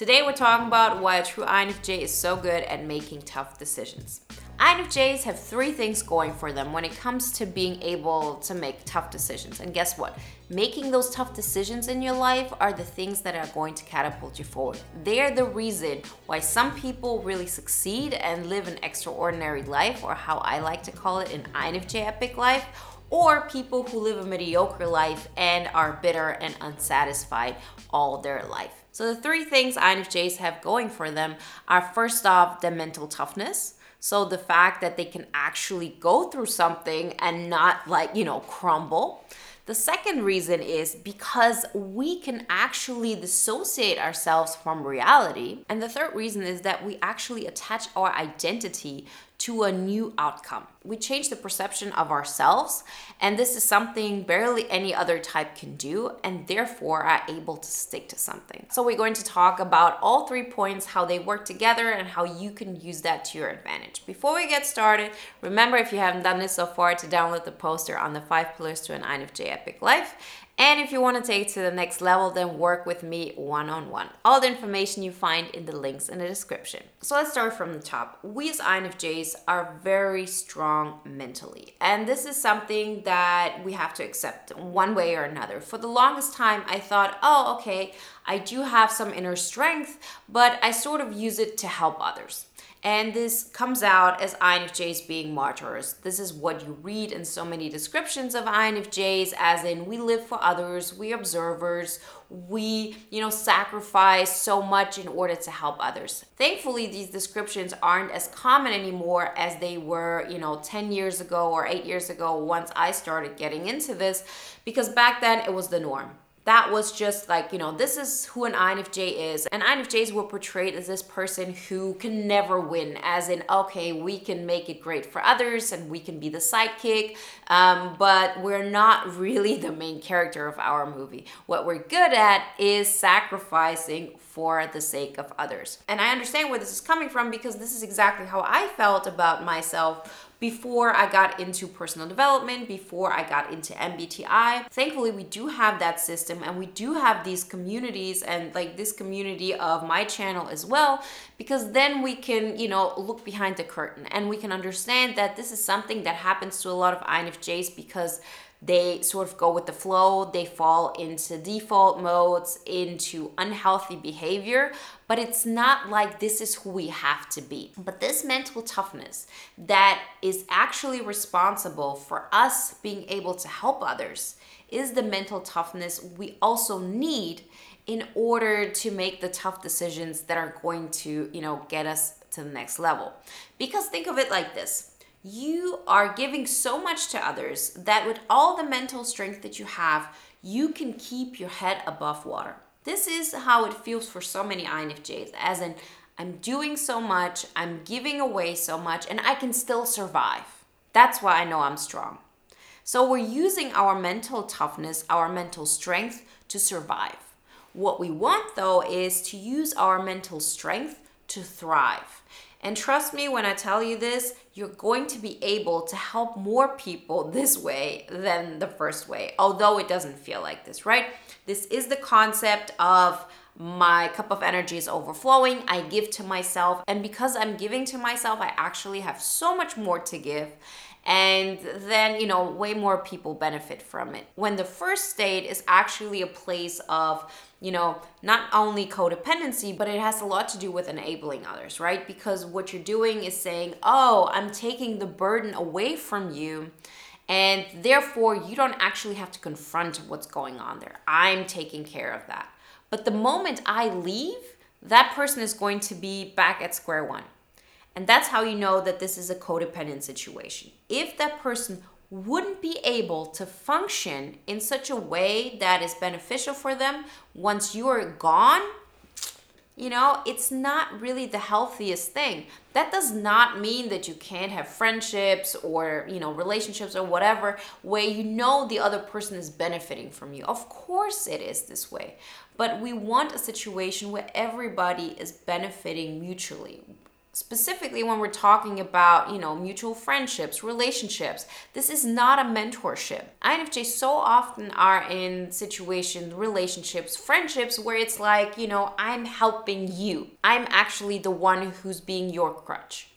Today we're talking about why a true INFJ is so good at making tough decisions. INFJs have three things going for them when it comes to being able to make tough decisions. And guess what? Making those tough decisions in your life are the things that are going to catapult you forward. They're the reason why some people really succeed and live an extraordinary life, or how I like to call it, an INFJ epic life or people who live a mediocre life and are bitter and unsatisfied all their life. So, the three things INFJs have going for them are first off, the mental toughness. So, the fact that they can actually go through something and not like, you know, crumble. The second reason is because we can actually dissociate ourselves from reality. And the third reason is that we actually attach our identity to a new outcome. We change the perception of ourselves, and this is something barely any other type can do, and therefore are able to stick to something. So, we're going to talk about all three points, how they work together, and how you can use that to your advantage. Before we get started, remember if you haven't done this so far, to download the poster on the five pillars to an INFJ epic life and if you want to take it to the next level, then work with me one on one. All the information you find in the links in the description. So let's start from the top. We as INFJs are very strong mentally. And this is something that we have to accept one way or another. For the longest time, I thought, oh, okay, I do have some inner strength, but I sort of use it to help others. And this comes out as INFJs being martyrs. This is what you read in so many descriptions of INFJs, as in we live for others, we observers, we, you know, sacrifice so much in order to help others. Thankfully, these descriptions aren't as common anymore as they were, you know, 10 years ago or 8 years ago once I started getting into this, because back then it was the norm that was just like, you know, this is who an INFJ is. And INFJs were portrayed as this person who can never win, as in, okay, we can make it great for others and we can be the sidekick, um, but we're not really the main character of our movie. What we're good at is sacrificing for the sake of others. And I understand where this is coming from because this is exactly how I felt about myself before I got into personal development, before I got into MBTI. Thankfully, we do have that system and we do have these communities and like this community of my channel as well, because then we can, you know, look behind the curtain and we can understand that this is something that happens to a lot of INFJs because they sort of go with the flow, they fall into default modes, into unhealthy behavior, but it's not like this is who we have to be. But this mental toughness that is actually responsible for us being able to help others is the mental toughness we also need in order to make the tough decisions that are going to, you know, get us to the next level. Because think of it like this you are giving so much to others that with all the mental strength that you have, you can keep your head above water. This is how it feels for so many INFJs, as in, I'm doing so much, I'm giving away so much, and I can still survive. That's why I know I'm strong. So we're using our mental toughness, our mental strength to survive. What we want though is to use our mental strength to thrive. And trust me when I tell you this, you're going to be able to help more people this way than the first way, although it doesn't feel like this, right? This is the concept of my cup of energy is overflowing. I give to myself. And because I'm giving to myself, I actually have so much more to give and then you know way more people benefit from it. When the first state is actually a place of you know not only codependency but it has a lot to do with enabling others right? Because what you're doing is saying oh i'm taking the burden away from you and therefore you don't actually have to confront what's going on there. I'm taking care of that. But the moment i leave that person is going to be back at square one and that's how you know that this is a codependent situation. If that person wouldn't be able to function in such a way that is beneficial for them once you are gone, you know, it's not really the healthiest thing. That does not mean that you can't have friendships or, you know, relationships or whatever where you know the other person is benefiting from you. Of course it is this way. But we want a situation where everybody is benefiting mutually specifically when we're talking about, you know, mutual friendships, relationships. This is not a mentorship. INFJ so often are in situations, relationships, friendships where it's like, you know, I'm helping you. I'm actually the one who's being your crutch.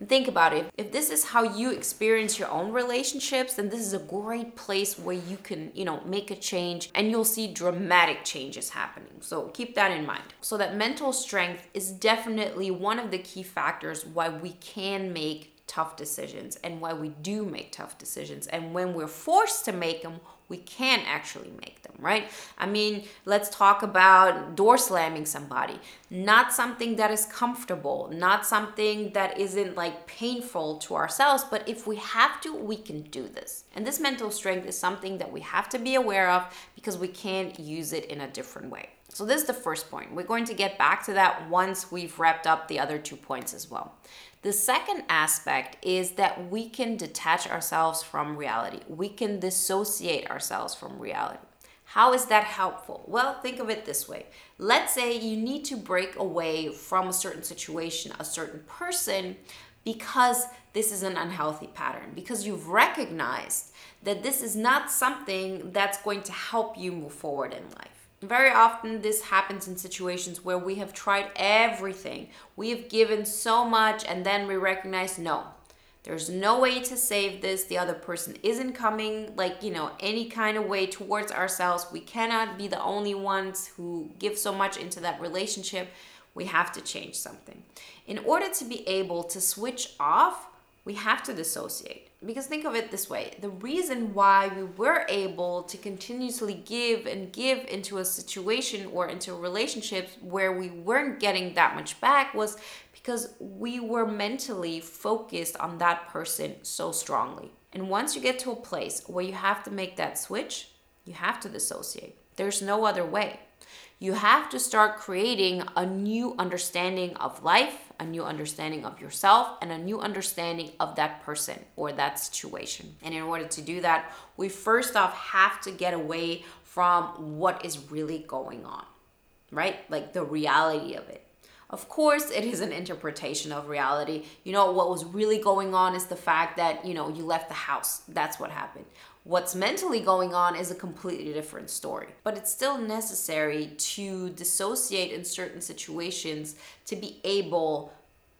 And think about it. If this is how you experience your own relationships, then this is a great place where you can, you know, make a change and you'll see dramatic changes happening. So keep that in mind. So that mental strength is definitely one of the key factors why we can make tough decisions and why we do make tough decisions. And when we're forced to make them, we can actually make them, right? I mean, let's talk about door slamming somebody. Not something that is comfortable, not something that isn't like painful to ourselves, but if we have to, we can do this. And this mental strength is something that we have to be aware of because we can't use it in a different way. So, this is the first point. We're going to get back to that once we've wrapped up the other two points as well. The second aspect is that we can detach ourselves from reality. We can dissociate ourselves from reality. How is that helpful? Well, think of it this way. Let's say you need to break away from a certain situation, a certain person, because this is an unhealthy pattern, because you've recognized that this is not something that's going to help you move forward in life. Very often, this happens in situations where we have tried everything. We have given so much, and then we recognize no, there's no way to save this. The other person isn't coming, like, you know, any kind of way towards ourselves. We cannot be the only ones who give so much into that relationship. We have to change something. In order to be able to switch off, we have to dissociate. Because think of it this way the reason why we were able to continuously give and give into a situation or into relationships where we weren't getting that much back was because we were mentally focused on that person so strongly. And once you get to a place where you have to make that switch, you have to dissociate. There's no other way you have to start creating a new understanding of life, a new understanding of yourself, and a new understanding of that person or that situation. And in order to do that, we first off have to get away from what is really going on, right? Like the reality of it. Of course, it is an interpretation of reality. You know, what was really going on is the fact that, you know, you left the house. That's what happened. What's mentally going on is a completely different story. But it's still necessary to dissociate in certain situations to be able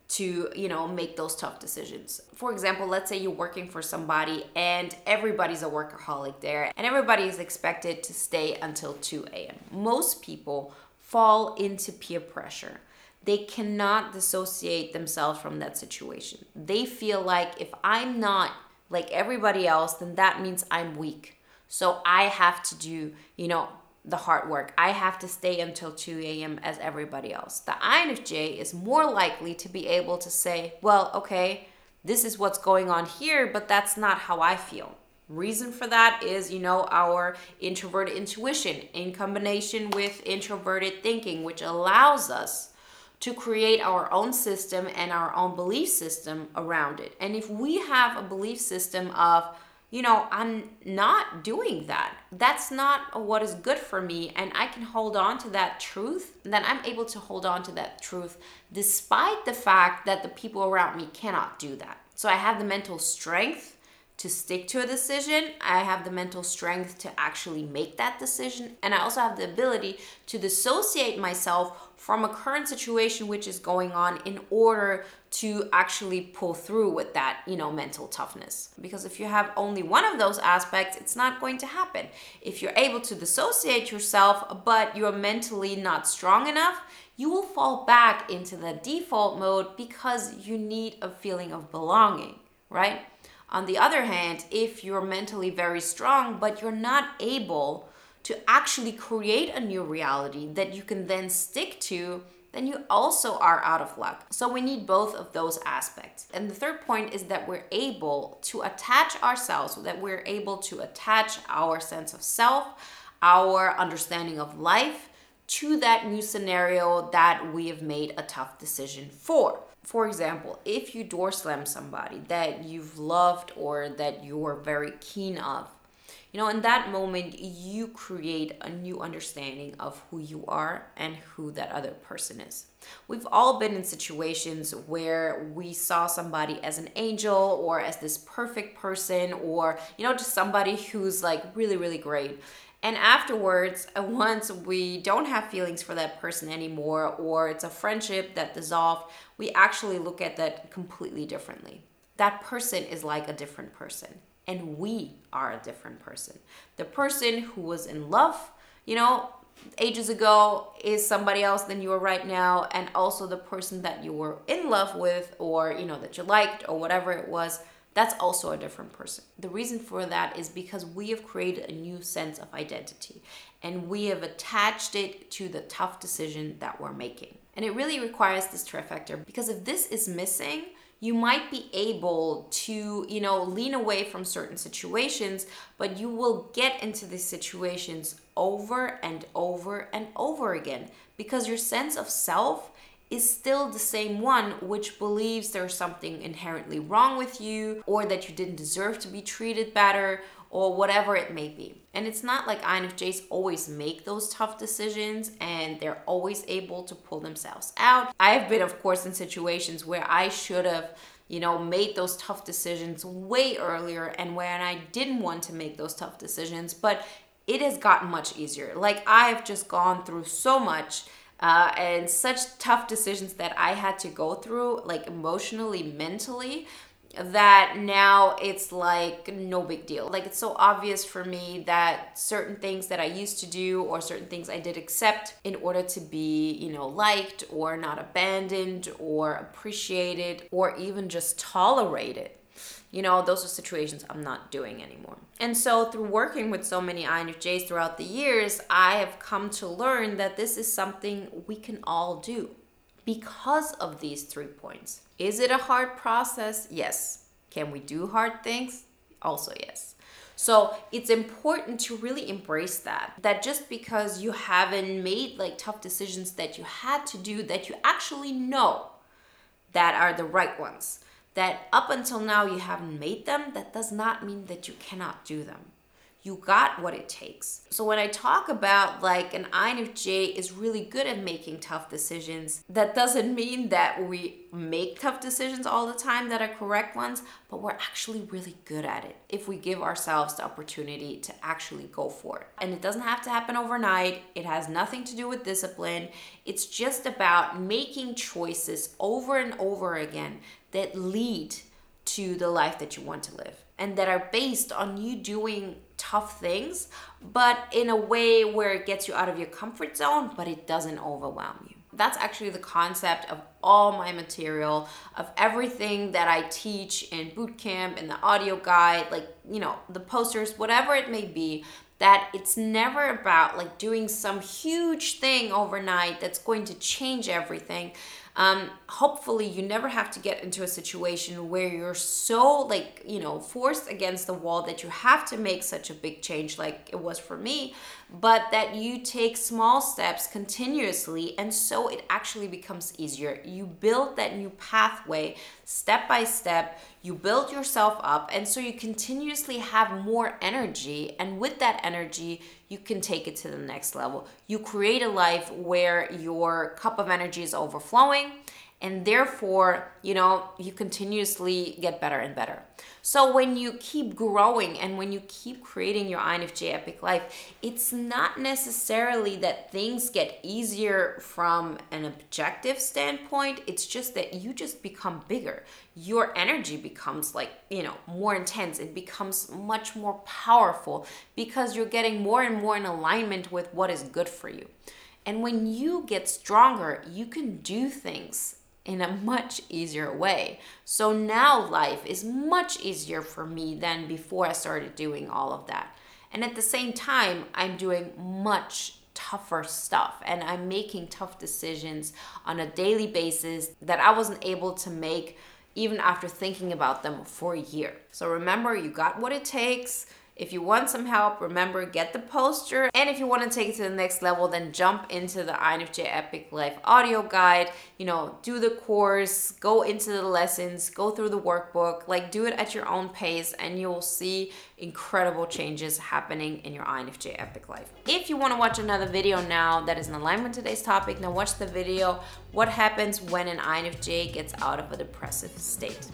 to you know make those tough decisions. For example let's say you're working for somebody and everybody's a workaholic there and everybody is expected to stay until 2 a.m most people fall into peer pressure. They cannot dissociate themselves from that situation. They feel like if i'm not like everybody else, then that means I'm weak. So I have to do, you know, the hard work. I have to stay until 2 a.m. as everybody else. The INFJ is more likely to be able to say, well, okay, this is what's going on here, but that's not how I feel. Reason for that is, you know, our introverted intuition in combination with introverted thinking, which allows us to create our own system and our own belief system around it. And if we have a belief system of, you know, I'm not doing that, that's not what is good for me, and I can hold on to that truth, then I'm able to hold on to that truth despite the fact that the people around me cannot do that. So I have the mental strength to stick to a decision. I have the mental strength to actually make that decision. And I also have the ability to dissociate myself from a current situation which is going on in order to actually pull through with that, you know, mental toughness. Because if you have only one of those aspects, it's not going to happen. If you're able to dissociate yourself, but you're mentally not strong enough, you will fall back into the default mode because you need a feeling of belonging, right? On the other hand, if you're mentally very strong, but you're not able to actually create a new reality that you can then stick to, then you also are out of luck. So we need both of those aspects. And the third point is that we're able to attach ourselves, that we're able to attach our sense of self, our understanding of life to that new scenario that we have made a tough decision for. For example, if you door slam somebody that you've loved or that you're very keen of, You know, in that moment, you create a new understanding of who you are and who that other person is. We've all been in situations where we saw somebody as an angel or as this perfect person or, you know, just somebody who's like really, really great. And afterwards, uh, once we don't have feelings for that person anymore, or it's a friendship that dissolved, we actually look at that completely differently. That person is like a different person, and we are a different person. The person who was in love, you know, ages ago is somebody else than you are right now, and also the person that you were in love with, or, you know, that you liked, or whatever it was that's also a different person. The reason for that is because we have created a new sense of identity and we have attached it to the tough decision that we're making. And it really requires this trifecta because if this is missing, you might be able to, you know, lean away from certain situations, but you will get into these situations over and over and over again because your sense of self is still the same one which believes there's something inherently wrong with you or that you didn't deserve to be treated better or whatever it may be. And it's not like INFJs always make those tough decisions and they're always able to pull themselves out. I have been, of course, in situations where I should have you know, made those tough decisions way earlier and when I didn't want to make those tough decisions, but it has gotten much easier. Like I've just gone through so much uh, and such tough decisions that I had to go through, like emotionally, mentally, that now it's like no big deal. Like it's so obvious for me that certain things that I used to do or certain things I did accept in order to be, you know, liked or not abandoned or appreciated or even just tolerated you know, those are situations I'm not doing anymore. And so, through working with so many INFJs throughout the years, I have come to learn that this is something we can all do because of these three points. Is it a hard process? Yes. Can we do hard things? Also, yes. So it's important to really embrace that. That just because you haven't made like tough decisions that you had to do, that you actually know that are the right ones that up until now you haven't made them, that does not mean that you cannot do them. You got what it takes. So when I talk about like an INFJ is really good at making tough decisions, that doesn't mean that we make tough decisions all the time that are correct ones, but we're actually really good at it if we give ourselves the opportunity to actually go for it. And it doesn't have to happen overnight. It has nothing to do with discipline. It's just about making choices over and over again that lead to the life that you want to live and that are based on you doing tough things, but in a way where it gets you out of your comfort zone, but it doesn't overwhelm you. That's actually the concept of all my material, of everything that I teach in boot camp, in the audio guide, like, you know, the posters, whatever it may be that it's never about like doing some huge thing overnight that's going to change everything um, hopefully you never have to get into a situation where you're so like you know forced against the wall that you have to make such a big change like it was for me but that you take small steps continuously and so it actually becomes easier. You build that new pathway step by step. You build yourself up and so you continuously have more energy and with that energy you can take it to the next level. You create a life where your cup of energy is overflowing and therefore you know you continuously get better and better. So when you keep growing and when you keep creating your infj epic life it's not necessarily that things get easier from an objective standpoint. It's just that you just become bigger. Your energy becomes like you know more intense. It becomes much more powerful because you're getting more and more in alignment with what is good for you. And when you get stronger you can do things in a much easier way. So now life is much easier for me than before I started doing all of that. And at the same time, I'm doing much tougher stuff and I'm making tough decisions on a daily basis that I wasn't able to make even after thinking about them for a year. So remember, you got what it takes If you want some help, remember get the poster. And if you want to take it to the next level, then jump into the INFJ Epic Life audio guide. You know, do the course, go into the lessons, go through the workbook, like do it at your own pace, and you'll see incredible changes happening in your INFJ Epic Life. If you want to watch another video now that is in alignment with today's topic, now watch the video What happens when an INFJ gets out of a depressive state?